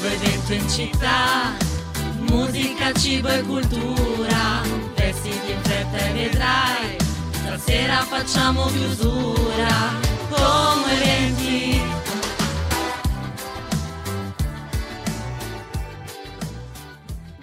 nuovo evento in città, musica, cibo e cultura, vestiti in fretta e vedrai, stasera facciamo chiusura, come eventi.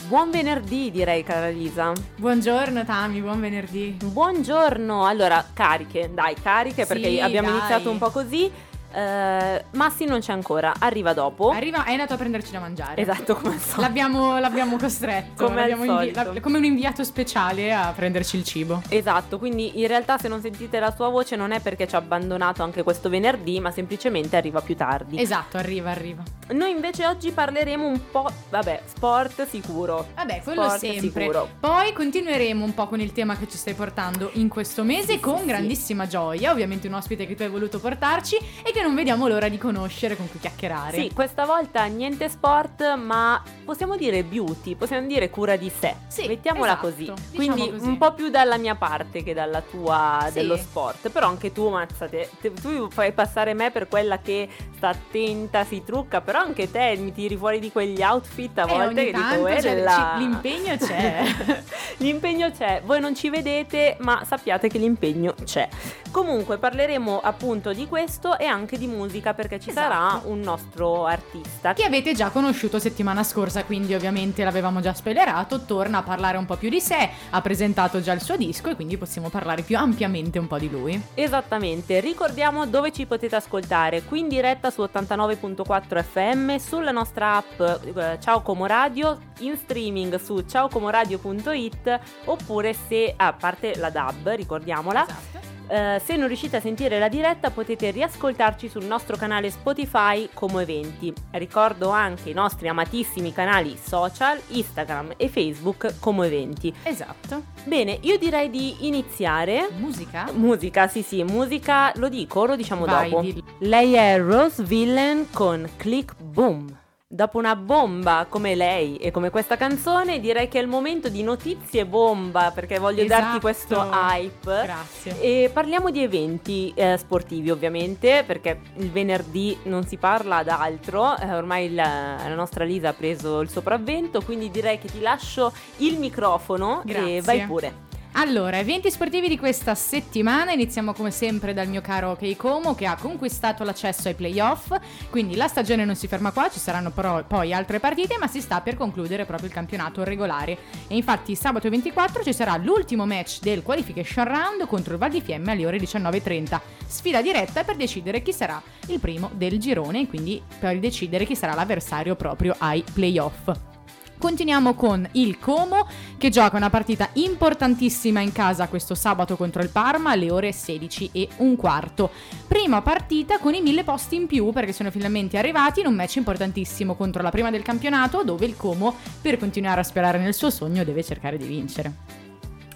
Buon venerdì direi cara Lisa. Buongiorno Tami, buon venerdì. Buongiorno, allora cariche, dai cariche perché Sì, abbiamo dai. iniziato un po' così. Eh, Massi non c'è ancora, arriva dopo. Arriva, è andato a prenderci da mangiare. Esatto, come al solito. L'abbiamo, l'abbiamo costretto, Come l'abbiamo solito. la- come un inviato speciale a prenderci il cibo. Esatto, quindi in realtà se non sentite la sua voce non è perché ci ha abbandonato anche questo venerdì, ma semplicemente arriva più tardi. Esatto, arriva, arriva. Noi invece oggi parleremo un po', vabbè, sport sicuro. Vabbè, quello Sport sempre. sicuro. Poi continueremo un po' con il tema che ci stai portando in questo mese Sì, con sì, sì. grandissima gioia, ovviamente un ospite che tu hai voluto portarci e che non vediamo l'ora di conoscere, con cui chiacchierare. Sì, questa volta niente sport, ma possiamo dire beauty, possiamo dire cura di sé. Sì, Mettiamola esatto, così. diciamo Quindi così. un po' più dalla mia parte che dalla tua Sì. dello sport. Però anche tu, mazzate, te- tu fai passare me per quella che sta attenta, si trucca, però anche te mi tiri fuori di quegli outfit a Eh, volte ogni che dico, "Eh, cioè, la-". l'impegno c'è. l'impegno c'è, voi non ci vedete, ma sappiate che l'impegno c'è. Comunque parleremo appunto di questo e anche di musica perché ci Esatto. sarà un nostro artista che avete già conosciuto settimana scorsa, quindi ovviamente l'avevamo già spoilerato, torna a parlare un po' più di sé, ha presentato già il suo disco e quindi possiamo parlare più ampiamente un po' di lui. Esattamente, ricordiamo dove ci potete ascoltare, qui in diretta su 89.4 FM, sulla nostra app eh, Ciao Como Radio, in streaming su ciaocomoradio.it oppure se, a parte la DAB, ricordiamola, Esatto. Eh, se non riuscite a sentire la diretta potete riascoltarci sul nostro canale Spotify Como Eventi. Ricordo anche i nostri amatissimi canali social, Instagram e Facebook Como Eventi. Esatto. Bene, io direi di iniziare Musica? Musica, sì sì, musica, lo dico lo diciamo Vai, dopo? dillo. Lei è Rose Villain con Click Boom. Dopo una bomba come lei e come questa canzone, direi che è il momento di notizie bomba, perché voglio darti Esatto. questo hype. Grazie. E parliamo di eventi eh, sportivi ovviamente, perché il venerdì non si parla d'altro, eh, ormai la, la nostra Lisa ha preso il sopravvento, quindi direi che ti lascio il microfono Grazie. e vai pure. Allora, eventi sportivi di questa settimana, iniziamo come sempre dal mio caro Keikomo che ha conquistato l'accesso ai playoff, quindi la stagione non si ferma qua, ci saranno però poi altre partite, ma si sta per concludere proprio il campionato regolare. E infatti sabato 24 ci sarà l'ultimo match del qualification round contro il Val di Fiemme alle ore 19.30, sfida diretta per decidere chi sarà il primo del girone quindi per decidere chi sarà l'avversario proprio ai playoff. Continuiamo con il Como che gioca una partita importantissima in casa questo sabato contro il Parma alle ore 16 e un quarto. Prima partita con i mille posti in più perché sono finalmente arrivati in un match importantissimo contro la prima del campionato dove il Como per continuare a sperare nel suo sogno deve cercare di vincere.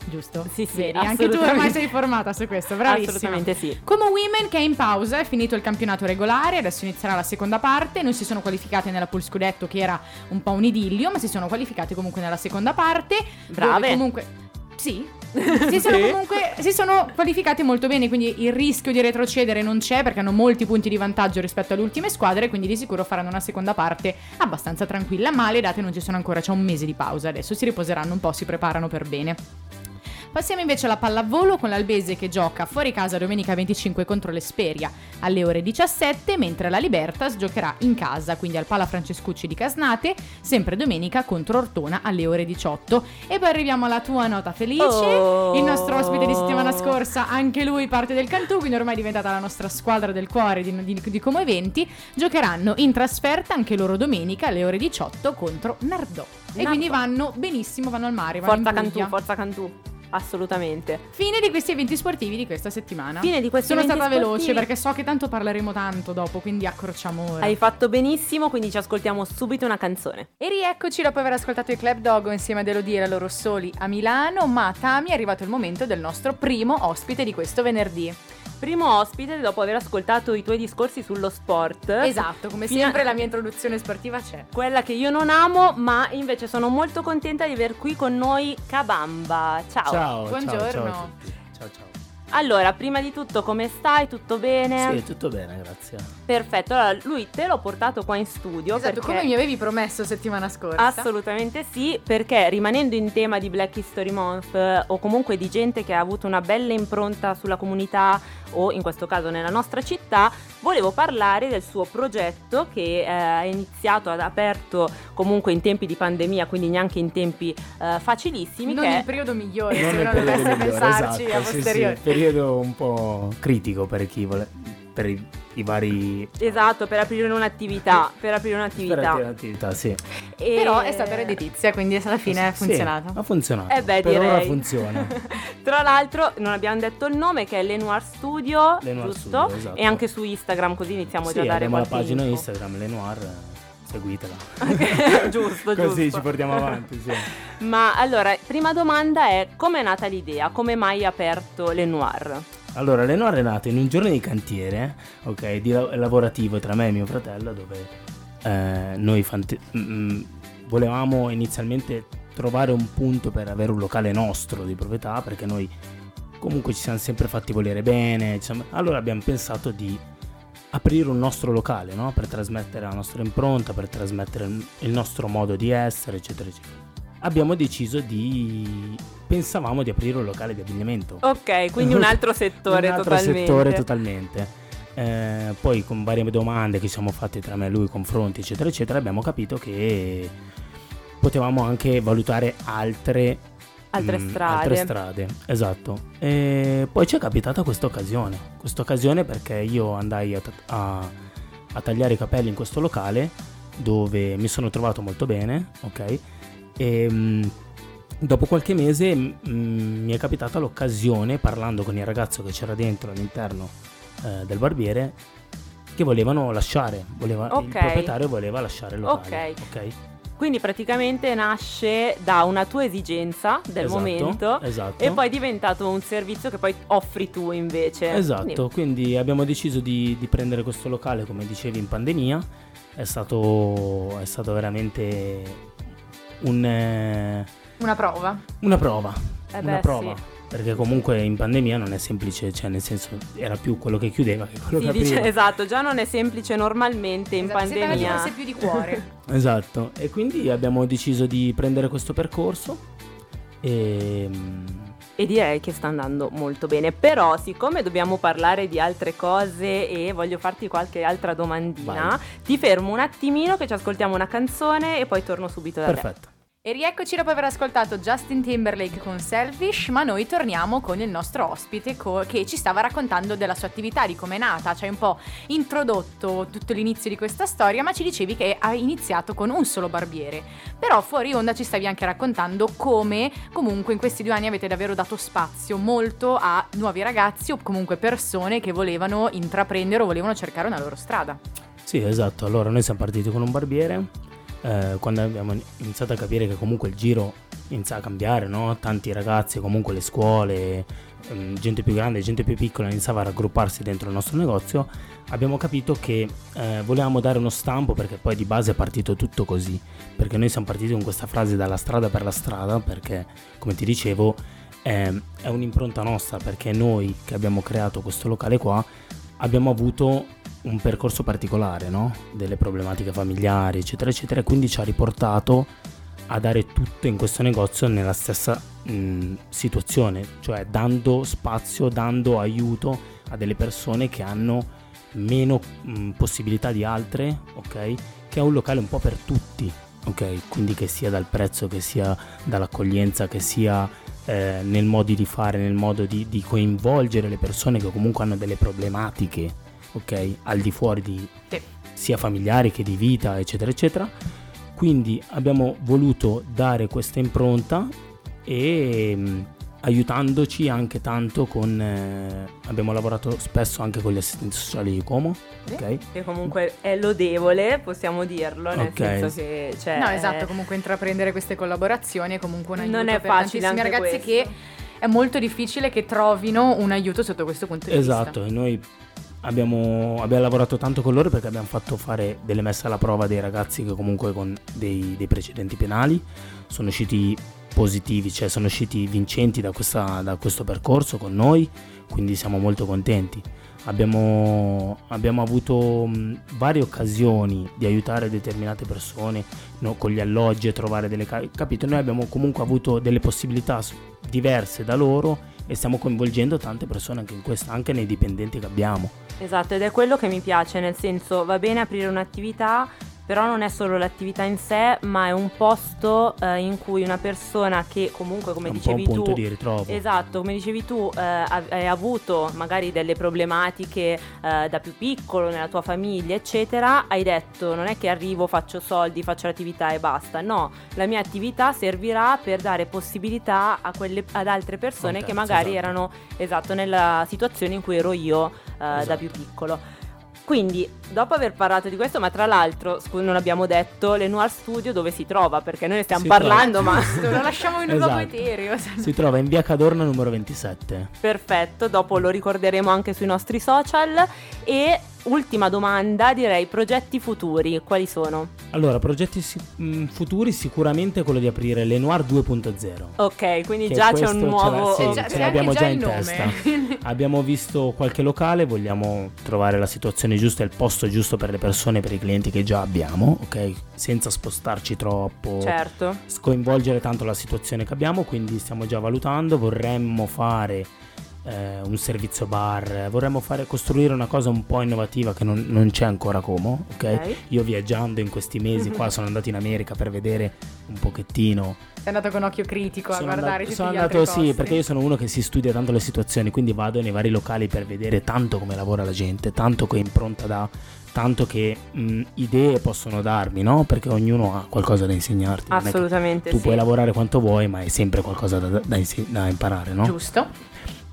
Giusto? Sì, sì, Vedi, anche tu ormai sei formata su questo, bravissima. Assolutamente sì. Come Women che è in pausa, è finito il campionato regolare, adesso inizierà la seconda parte, non si sono qualificate nella pool scudetto che era un po' un idillio, ma si sono qualificate comunque nella seconda parte. Brave. Comunque sì. Si sono Sì. comunque si sono qualificate molto bene, quindi il rischio di retrocedere non c'è perché hanno molti punti di vantaggio rispetto alle ultime squadre, quindi di sicuro faranno una seconda parte abbastanza tranquilla, ma le date non ci sono ancora, c'è un mese di pausa adesso, si riposeranno un po', si preparano per bene. Passiamo invece alla pallavolo con l'Albese che gioca fuori casa domenica 25 contro l'Esperia alle ore 17, mentre la Libertas giocherà in casa, quindi al Pala Francescucci di Casnate, sempre domenica contro Ortona alle ore 18. E poi arriviamo alla tua nota felice, Oh. il nostro ospite di settimana scorsa, anche lui parte del Cantù, quindi ormai è diventata la nostra squadra del cuore di, di, di Como Eventi, giocheranno in trasferta anche loro domenica alle ore 18 contro Nardò. E Nardò. quindi vanno benissimo, vanno al mare, vanno Forza Cantù, forza Cantù. Assolutamente. Fine di questi eventi sportivi di questa settimana. Fine di questi Sono eventi stata veloce sportivi. perché so che tanto parleremo tanto dopo, quindi accorciamo ora. Hai fatto benissimo, quindi ci ascoltiamo subito una canzone. E rieccoci dopo aver ascoltato i Club Dogo insieme ad Elodie e la loro soli a Milano, ma Tami è arrivato il momento del nostro primo ospite di questo venerdì. Primo ospite dopo aver ascoltato i tuoi discorsi sullo sport. Esatto, come Fino- sempre la mia introduzione sportiva c'è. Quella che io non amo, ma invece sono molto contenta di aver qui con noi Kabamba. Ciao. Ciao, Buongiorno. ciao, ciao a tutti. Ciao, ciao. Allora, prima di tutto come stai? Tutto bene? Sì, tutto bene, grazie. Perfetto, allora lui te l'ho portato qua in studio Esatto, perché... come mi avevi promesso settimana scorsa. Assolutamente sì, perché rimanendo in tema di Black History Month eh, o comunque di gente che ha avuto una bella impronta sulla comunità o in questo caso nella nostra città, volevo parlare del suo progetto che eh, è iniziato, ad aperto comunque in tempi di pandemia, quindi neanche in tempi eh, facilissimi. Non che il periodo migliore, Non se periodo dovesse pensarci esatto, a sì, posteriori. sì, periodo un po' critico per chi vuole, per i, i vari... Esatto, per aprire un'attività, per aprire per un'attività. attività, sì. E- Però è stata redditizia, quindi alla fine è Sì, funzionato. ha funzionato. Eh beh, per direi. ora funziona. Tra l'altro non abbiamo detto il nome che è Lenoir Studio, Lenoir giusto? Studio, esatto. E anche su Instagram così iniziamo sì, già a dare abbiamo la pagina info. Instagram, Lenoir, seguitela. giusto, Così giusto. ci portiamo avanti, sì. Ma allora, prima domanda è come è nata l'idea? Come mai hai aperto Lenoir? Allora, Lenoir è nato in un giorno di cantiere, ok, di la- lavorativo tra me e mio fratello, dove eh, noi fante- mm, volevamo inizialmente trovare un punto per avere un locale nostro di proprietà, perché noi comunque ci siamo sempre fatti volere bene. ci siamo- Allora abbiamo pensato di aprire un nostro locale, no? Per trasmettere la nostra impronta, per trasmettere il nostro modo di essere, eccetera, eccetera. Abbiamo deciso di... pensavamo di aprire un locale di abbigliamento. Ok, quindi un altro settore un altro totalmente. settore totalmente. Eh, poi con varie domande che siamo fatte tra me e lui, confronti, eccetera, eccetera, abbiamo capito che potevamo anche valutare altre, Altre mm, strade. altre strade, esatto. E poi ci è capitata questa occasione. Questa occasione perché io andai a, a- a tagliare i capelli in questo locale dove mi sono trovato molto bene, ok? E mm, dopo qualche mese mm, mi è capitata l'occasione, parlando con il ragazzo che c'era dentro all'interno eh, del barbiere, che volevano lasciare, voleva- il Ok. proprietario voleva lasciare il locale. Ok. ok? Quindi praticamente nasce da una tua esigenza del Esatto, momento esatto. e poi è diventato un servizio che poi offri tu invece. Esatto, quindi abbiamo deciso di, di prendere questo locale, come dicevi, in pandemia. È stato, è stato veramente un, eh, Una prova. una prova. Eh una beh, prova. sì. Perché comunque in pandemia non è semplice, cioè nel senso era più quello che chiudeva che quello Si che dice, apriva. esatto, già non è semplice normalmente in Esatto, pandemia. forse più di cuore. Esatto, e quindi abbiamo deciso di prendere questo percorso e mm, E direi che sta andando molto bene. Però, siccome dobbiamo parlare di altre cose e voglio farti qualche altra domandina, Vai. ti fermo un attimino che ci ascoltiamo una canzone e poi torno subito da te. perfetto. E rieccoci dopo aver ascoltato Justin Timberlake con Selfish, ma noi torniamo con il nostro ospite co- che ci stava raccontando della sua attività, di come è nata, ci hai un po' introdotto tutto l'inizio di questa storia, ma ci dicevi che hai iniziato con un solo barbiere. Però fuori onda ci stavi anche raccontando come comunque in questi due anni avete davvero dato spazio molto a nuovi ragazzi o comunque persone che volevano intraprendere o volevano cercare una loro strada. Sì, esatto. Allora, noi siamo partiti con un barbiere. Eh, quando abbiamo iniziato a capire che comunque il giro inizia a cambiare, no? Tanti ragazzi, comunque le scuole, ehm, gente più grande, gente più piccola iniziava a raggrupparsi dentro il nostro negozio. Abbiamo capito che eh, volevamo dare uno stampo perché poi di base è partito tutto così. Perché noi siamo partiti con questa frase dalla strada per la strada, perché come ti dicevo ehm, è un'impronta nostra, perché noi che abbiamo creato questo locale qua abbiamo avuto un percorso particolare, no? Delle problematiche familiari, eccetera, eccetera, e quindi ci ha riportato a dare tutto in questo negozio nella stessa mh, situazione, cioè dando spazio, dando aiuto a delle persone che hanno meno mh, possibilità di altre, ok? Che è un locale un po' per tutti, ok? Quindi che sia dal prezzo, che sia dall'accoglienza, che sia eh, nel modo di fare, nel modo di, di coinvolgere le persone che comunque hanno delle problematiche, ok? Al di fuori di Sì. sia familiari che di vita, eccetera, eccetera. Quindi abbiamo voluto dare questa impronta e mh, aiutandoci anche tanto con... eh, abbiamo lavorato spesso anche con gli assistenti sociali di Como, Sì. ok? Che comunque è lodevole, possiamo dirlo, nel Ok. senso che cioè, No, esatto, comunque intraprendere queste collaborazioni è comunque un aiuto Non è per facile tantissimi ragazzi questo. che è molto difficile che trovino un aiuto sotto questo punto di Esatto, vista. e noi abbiamo, abbiamo lavorato tanto con loro perché abbiamo fatto fare delle messe alla prova dei ragazzi che comunque con dei, dei precedenti penali sono usciti positivi, cioè sono usciti vincenti da, questa, da questo percorso con noi, quindi siamo molto contenti. Abbiamo, abbiamo avuto varie occasioni di aiutare determinate persone no, con gli alloggi e trovare delle case. Capito? Noi abbiamo comunque avuto delle possibilità diverse da loro e stiamo coinvolgendo tante persone anche in questo, anche nei dipendenti che abbiamo. Esatto, ed è quello che mi piace, nel senso va bene aprire un'attività, però non è solo l'attività in sé, ma è un posto eh, in cui una persona che comunque, come dicevi tu. Esatto, come dicevi tu, eh, ha- hai avuto magari delle problematiche eh, da più piccolo nella tua famiglia, eccetera, hai detto non è che arrivo, faccio soldi, faccio l'attività e basta. No, la mia attività servirà per dare possibilità a quelle- ad altre persone che Contesto, magari esatto. erano esatto nella situazione in cui ero io eh, da Esatto. più piccolo. Quindi, dopo aver parlato di questo, ma tra l'altro, scu- non abbiamo detto l'Enoir Studio dove si trova, perché noi ne stiamo Si parlando, ma Giusto, lo lasciamo in un Esatto. luogo etereo. Si trova in via Cadorna numero 27. Perfetto, dopo lo ricorderemo anche sui nostri social. E ultima domanda, direi progetti futuri, quali sono? Allora, progetti si- mh, futuri sicuramente quello di aprire l'Enoir 2.0. Ok, quindi Che già c'è un ce nuovo... sì, C'è già- ce l'abbiamo già già in testa. Abbiamo visto qualche locale, vogliamo trovare la situazione giusta e il posto giusto per le persone, per i clienti che già abbiamo, ok? Senza spostarci troppo, Certo. scoinvolgere tanto la situazione che abbiamo, quindi stiamo già valutando, vorremmo fare eh, un servizio bar, vorremmo fare, costruire una cosa un po' innovativa che non, non c'è ancora come, ok? Ok. Io viaggiando in questi mesi qua sono andato in America per vedere un pochettino Sei andato con occhio critico a sono guardare andato, sono andato sì, perché io sono uno che si studia tanto le situazioni, quindi vado nei vari locali per vedere tanto come lavora la gente, tanto che impronta da tanto che mh, idee possono darmi, no? Perché ognuno ha qualcosa da insegnarti. è Assolutamente Tu sì. puoi lavorare quanto vuoi, ma hai sempre qualcosa da, da da imparare, no? Giusto.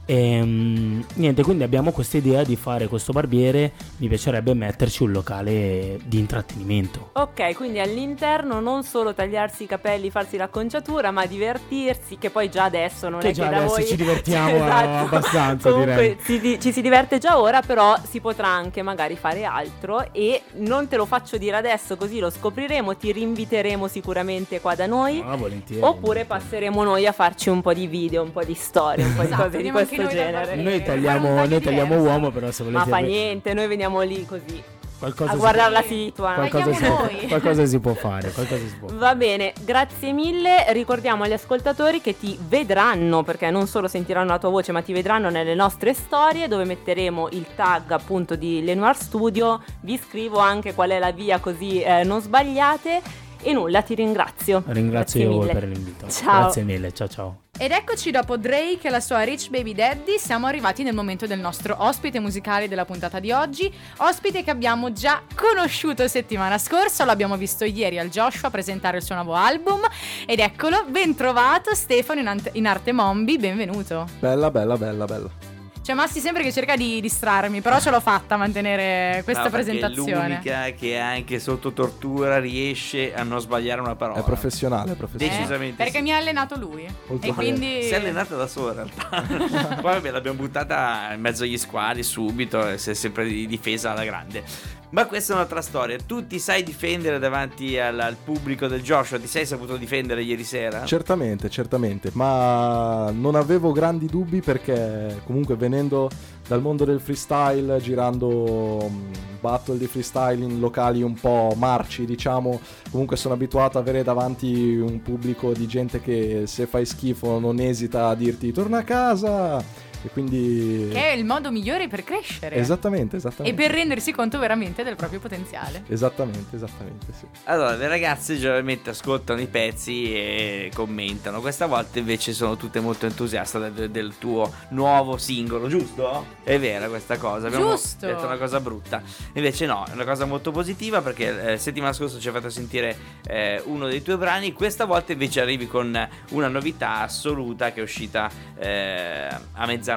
E, mh, niente, quindi abbiamo questa idea di fare questo barbiere. Mi piacerebbe metterci un locale di intrattenimento. Ok, quindi all'interno non solo tagliarsi i capelli, farsi l'acconciatura, ma divertirsi, che poi già adesso non Che è già che da adesso voi ci divertiamo abbastanza, Comunque direi. ci si diverte già ora, però si potrà anche magari fare altro e non te lo faccio dire adesso, così lo scopriremo, ti rinviteremo sicuramente qua da noi. Ah, volentieri. Oppure passeremo noi a farci un po' di video, un po' di storie, un po' di Esatto, cose di anche questo genere. Noi tagliamo, noi tagliamo uomo, però se volete Ma fa niente, noi veniamo lì così qualcosa a guardare la situazione. qualcosa si, può, qualcosa si può fare, qualcosa si può fare. Va bene, grazie mille. Ricordiamo agli ascoltatori che ti vedranno, perché non solo sentiranno la tua voce, ma ti vedranno nelle nostre storie dove metteremo il tag appunto di Lenoir Studio. Vi scrivo anche qual è la via così eh, non sbagliate. E nulla, ti ringrazio. Ringrazio Grazie io voi mille. per l'invito. Ciao. Grazie mille, ciao ciao. Ed eccoci dopo Drake e la sua Rich Baby Daddy, siamo arrivati nel momento del nostro ospite musicale della puntata di oggi, ospite che abbiamo già conosciuto settimana scorsa, lo abbiamo visto ieri al Joshua presentare il suo nuovo album ed eccolo, ben trovato Stefano in, ante- in arte Mombi, benvenuto. Bella, bella, bella, bella. C'è Massi sempre che cerca di distrarmi, però ce l'ho fatta a mantenere questa No, presentazione. È l'unica che anche sotto tortura riesce a non sbagliare una parola. È professionale, è professionale. Decisamente Perché sì. mi ha allenato lui. Molto e quindi... Si è allenata da sola in realtà. Poi vabbè, l'abbiamo buttata in mezzo agli squali subito, e si è sempre di difesa alla grande. Ma questa è un'altra storia. Tu ti sai difendere davanti al, al pubblico del Joshua? Ti sei saputo difendere ieri sera? Certamente, certamente, ma non avevo grandi dubbi perché comunque venendo dal mondo del freestyle, girando mm, battle di freestyle in locali un po' marci, diciamo, comunque sono abituato ad avere davanti un pubblico di gente che se fai schifo non esita a dirti torna a casa e quindi Che è il modo migliore per crescere. Esattamente, E esattamente. per rendersi conto veramente del proprio potenziale. Esattamente, esattamente, sì. Allora, le ragazze generalmente ascoltano i pezzi e commentano. Questa volta invece sono tutte molto entusiaste del, del tuo nuovo singolo, giusto? È vera questa cosa. Abbiamo Giusto. detto una cosa brutta. Invece no, è una cosa molto positiva perché eh, settimana scorsa ci hai fatto sentire eh, uno dei tuoi brani. Questa volta invece arrivi con una novità assoluta che è uscita eh, a mezzanotte.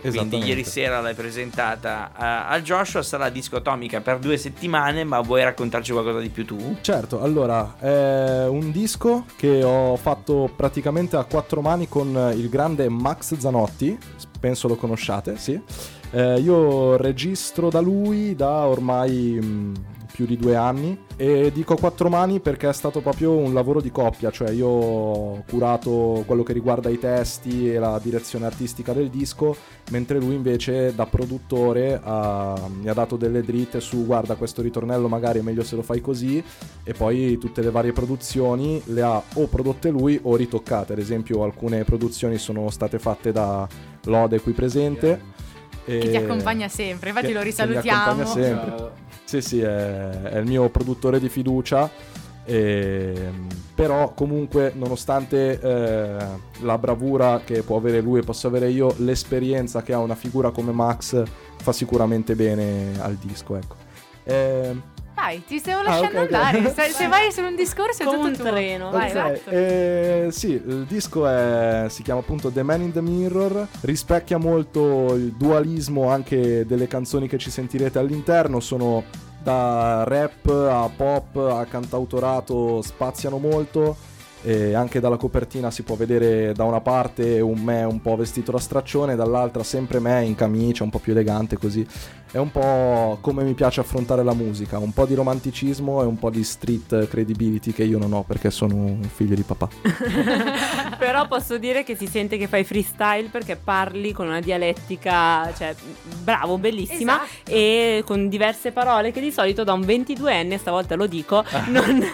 Quindi Esattamente. ieri sera l'hai presentata a, a Joshua. Sarà disco atomica per due settimane, ma vuoi raccontarci qualcosa di più tu? Certo, allora, è un disco che ho fatto praticamente a quattro mani con il grande Max Zanotti, penso lo conosciate, sì. Eh, io registro da lui da ormai mh, più di due anni e dico quattro mani perché è stato proprio un lavoro di coppia, cioè io ho curato quello che riguarda i testi e la direzione artistica del disco, mentre lui invece da produttore ha- mi ha dato delle dritte su guarda questo ritornello magari è meglio se lo fai così e poi tutte le varie produzioni le ha o prodotte lui o ritoccate, ad esempio alcune produzioni sono state fatte da Lode qui presente. Che ti e- accompagna sempre, infatti che- lo che risalutiamo. accompagna sempre. Sì, sì, è, è il mio produttore di fiducia. e- però comunque nonostante eh, la bravura che può avere lui e posso avere io l'esperienza che ha una figura come Max fa sicuramente bene al disco ecco Eh, Vai, ti stiamo Ah, lasciando ok, ok. andare. Se, se vai su un discorso è Come tutto un tuo. treno, Vai, Ok, vai. eh, sì, il disco è- si chiama appunto The Man in the Mirror, rispecchia molto il dualismo anche delle canzoni che ci sentirete all'interno, sono da rap a pop a cantautorato, spaziano molto e anche dalla copertina si può vedere da una parte un me un po' vestito da straccione, dall'altra sempre me in camicia, un po' più elegante così. È un po' come mi piace affrontare la musica, un po' di romanticismo e un po' di street credibility che io non ho perché sono un figlio di papà. Però posso dire che si sente che fai freestyle perché parli con una dialettica, cioè, bravo, bellissima Esatto. e con diverse parole che di solito da un 22enne, stavolta lo dico, non,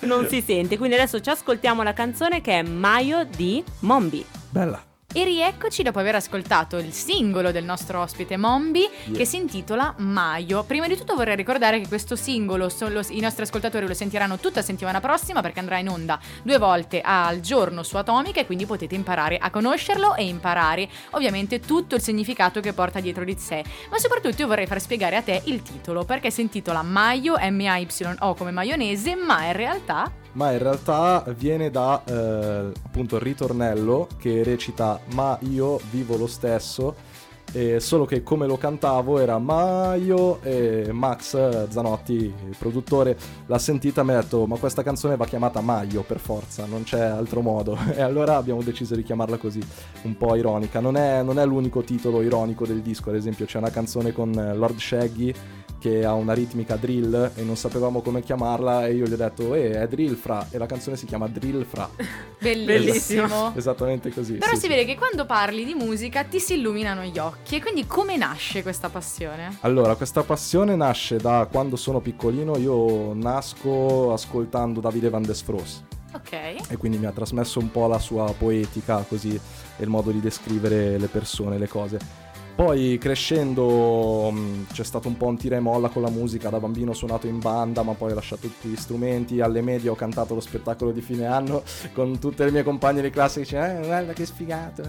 non si sente. Quindi adesso ci ascoltiamo la canzone che è Maio di Mombi. Bella. E rieccoci dopo aver ascoltato il singolo del nostro ospite Mombi Yeah. che si intitola Maio. Prima di tutto vorrei ricordare che questo singolo solo- i nostri ascoltatori lo sentiranno tutta settimana prossima perché andrà in onda due volte al giorno su Atomica e quindi potete imparare a conoscerlo e imparare ovviamente tutto il significato che porta dietro di sé. Ma soprattutto io vorrei far spiegare a te il titolo perché si intitola Maio, M-A-Y-O come maionese, ma in realtà Ma in realtà viene da eh, appunto il ritornello che recita Ma io vivo lo stesso. eh, solo che come lo cantavo era Maio e Max Zanotti, il produttore, l'ha sentita e mi ha detto ma questa canzone va chiamata Maio per forza, non c'è altro modo. E allora abbiamo deciso di chiamarla così, un po' ironica. Non è, non è l'unico titolo ironico del disco, ad esempio c'è una canzone con eh, Lord Shaggy che ha una ritmica drill e non sapevamo come chiamarla e io gli ho detto eh è drill fra e la canzone si chiama drill fra bellissimo. esattamente così Però sì, si sì. vede che quando parli di musica ti si illuminano gli occhi. E quindi come nasce questa passione? allora questa passione nasce da quando sono piccolino io nasco ascoltando Davide Van der Fros Ok. e quindi mi ha trasmesso un po' la sua poetica così e il modo di descrivere le persone, le cose. Poi crescendo mh, c'è stato un po' un tira e molla con la musica, da bambino ho suonato in banda ma poi ho lasciato tutti gli strumenti, alle medie ho cantato lo spettacolo di fine anno con tutte le mie compagne di classe che dicevano eh guarda che sfigato.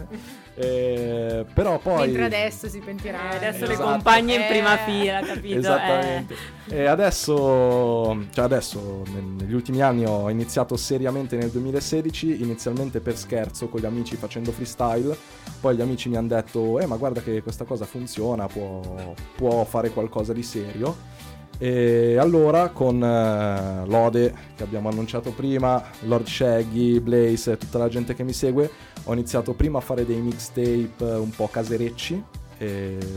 Eh, però poi... Mentre adesso si pentirà. Eh, adesso le Esatto. compagne in Eh. prima fila, capito? Esattamente. E adesso, cioè adesso, negli ultimi anni ho iniziato seriamente nel 2016, inizialmente per scherzo con gli amici facendo freestyle, poi gli amici mi hanno detto, eh ma guarda che questa cosa funziona, può, può fare qualcosa di serio. E allora con eh, Lode, che abbiamo annunciato prima, Lord Shaggy, Blaze e tutta la gente che mi segue, ho iniziato prima a fare dei mixtape eh, un po' caserecci,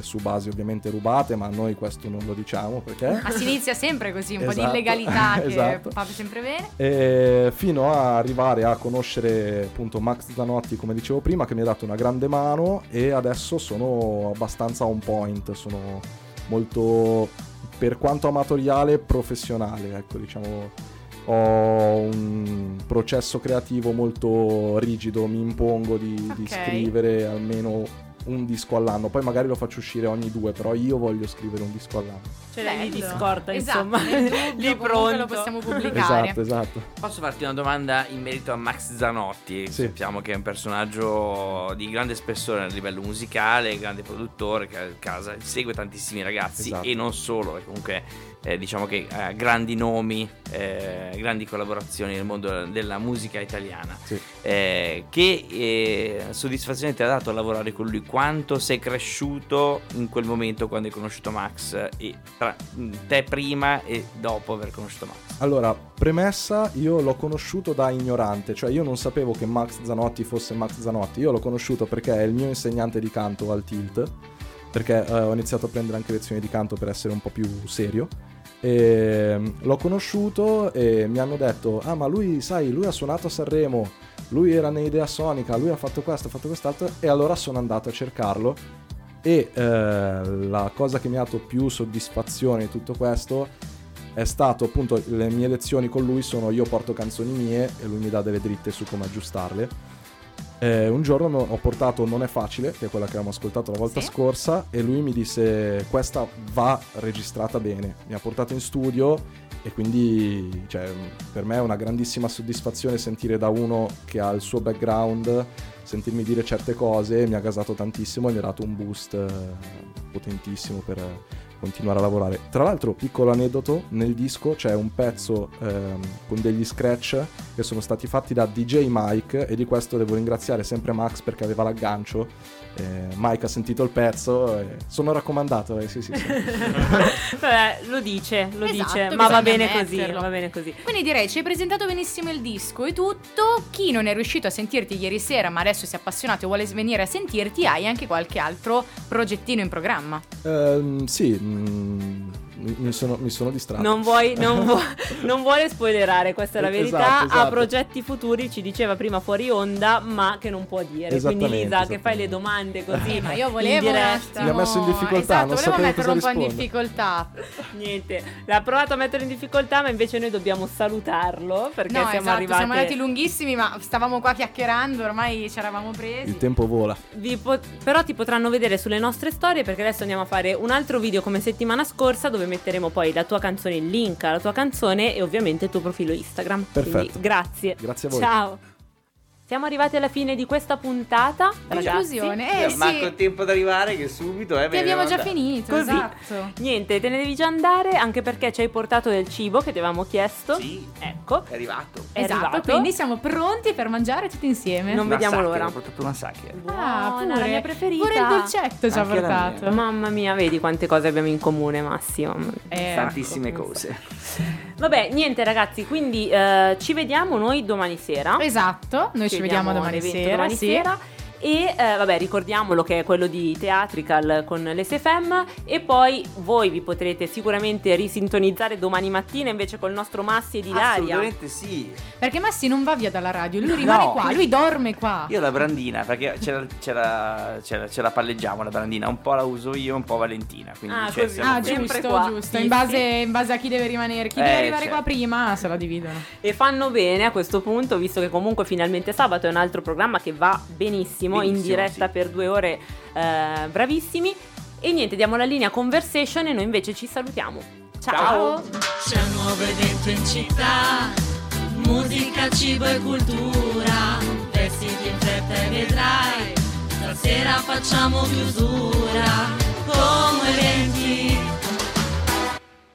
su basi ovviamente rubate, ma noi questo non lo diciamo perché... Ma si inizia sempre così, un po' Esatto. di illegalità che Esatto. fa sempre bene. E fino a arrivare a conoscere appunto Max Zanotti, come dicevo prima, che mi ha dato una grande mano e adesso sono abbastanza on point, sono molto, per quanto amatoriale, professionale, ecco diciamo. Ho un processo creativo molto rigido, mi impongo di, di Ok. scrivere almeno un disco all'anno, poi magari lo faccio uscire ogni due, però io voglio scrivere un disco all'anno. Ce l'hai di Esatto, insomma. dubbio lì pronto. lo possiamo pubblicare. Esatto, esatto. Posso farti una domanda in merito a Max Zanotti? Sì. Sappiamo che è un personaggio di grande spessore a livello musicale, grande produttore, che a casa segue tantissimi ragazzi Esatto. e non solo, perché comunque eh, diciamo che ha grandi nomi, eh, grandi collaborazioni nel mondo della musica italiana. Sì. Eh, che eh, soddisfazione ti ha dato lavorare con lui? Quanto sei cresciuto in quel momento quando hai conosciuto Max e tra te prima e dopo aver conosciuto Max? Allora, premessa, io l'ho conosciuto da ignorante, cioè io non sapevo che Max Zanotti fosse Max Zanotti, io l'ho conosciuto perché è il mio insegnante di canto al Tilt perché eh, ho iniziato a prendere anche lezioni di canto per essere un po' più serio. E, mm, l'ho conosciuto e mi hanno detto, ah ma lui, sai, lui ha suonato a Sanremo, lui era in Sonica, lui ha fatto questo, ha fatto quest'altro, e allora sono andato a cercarlo e eh, la cosa che mi ha dato più soddisfazione di tutto questo è stato appunto le mie lezioni con lui sono io porto canzoni mie e lui mi dà delle dritte su come aggiustarle. Eh, un giorno no- ho portato Non è facile, che è quella che avevamo ascoltato la volta Sì. scorsa, e lui mi disse questa va registrata bene. Mi ha portato in studio e quindi cioè, per me è una grandissima soddisfazione sentire da uno che ha il suo background, sentirmi dire certe cose, mi ha gasato tantissimo e mi ha dato un boost eh, potentissimo per continuare a lavorare. Tra l'altro, piccolo aneddoto, nel disco c'è un pezzo ehm, con degli scratch che sono stati fatti da DJ Mike e di questo devo ringraziare sempre Max perché aveva l'aggancio. Eh, Mike ha sentito il pezzo e sono raccomandato, eh, sì, sì, sì. Vabbè, lo dice, lo Esatto, dice, ma va bene così, va bene così. Quindi direi ci hai presentato benissimo il disco e tutto. Chi non è riuscito a sentirti ieri sera, ma adesso si è appassionato e vuole venire a sentirti, hai anche qualche altro progettino in programma. Ehm, sì, mm, mi, mi sono, mi sono distratto. Non, vuoi, non, vu- non vuole spoilerare, questa è la Eh, verità. esatto, Ha esatto. progetti futuri, ci diceva prima fuori onda, ma che non può dire. Quindi Lisa, che fai le domande così. Ma io volevo Mi ha messo in difficoltà, Esatto, non volevo metterlo un po' in difficoltà. Niente, l'ha provato a mettere in difficoltà, ma invece noi dobbiamo salutarlo perché no, siamo esatto, arrivati. siamo andati lunghissimi, ma stavamo qua chiacchierando, ormai ci eravamo presi. Il tempo vola. Vi po- però ti potranno vedere sulle nostre storie perché adesso andiamo a fare un altro video come settimana scorsa dove metteremo poi la tua canzone, il link alla tua canzone e ovviamente il tuo profilo Instagram. Quindi Perfetto. grazie. Grazie a voi. Ciao. Siamo arrivati alla fine di questa puntata. Conclusione. Eh Manco sì, tempo ad arrivare che subito, eh. che abbiamo già finito, Così. esatto. Niente, te ne devi già andare anche perché ci hai portato del cibo che ti avevamo chiesto. Sì, Ecco. è arrivato. È esatto, arrivato. quindi siamo pronti per mangiare tutti insieme. Non Una vediamo sacca, l'ora. Ho portato una sacca. Ah, Buona, pure la mia preferita. Pure il dolcetto ci ha portato. Mamma mia, vedi quante cose abbiamo in comune, Massimo. Eh, Tantissime ecco. cose. Vabbè, niente ragazzi, quindi eh, ci vediamo noi domani sera. Esatto, noi ci, vediamo domani sera. domani sera. E eh, vabbè, ricordiamolo che è quello di Theatrical con l'SFM e poi voi vi potrete sicuramente risintonizzare domani mattina invece col nostro Massi ed Ilaria. Assolutamente sì. Perché Massi non va via dalla radio, lui rimane No. qua, lui dorme qua. Io la brandina, perché ce la, ce la- ce la- ce la palleggiamo la brandina, un po' la uso io, un po' Valentina. Quindi Ah, cioè, così. siamo Ah, giusto, qua. giusto. In base, in base a chi deve rimanere, chi Eh, deve arrivare certo. qua prima, se la dividono. E fanno bene a questo punto, visto che comunque finalmente sabato è un altro programma che va benissimo, in Benissimo, diretta sì. per due ore, eh, bravissimi. E niente, diamo la linea conversation e noi invece ci salutiamo. Ciao. C'è un nuovo evento in città, musica, cibo e cultura. Vestiti in fretta e vedrai, stasera facciamo chiusura. Come eventi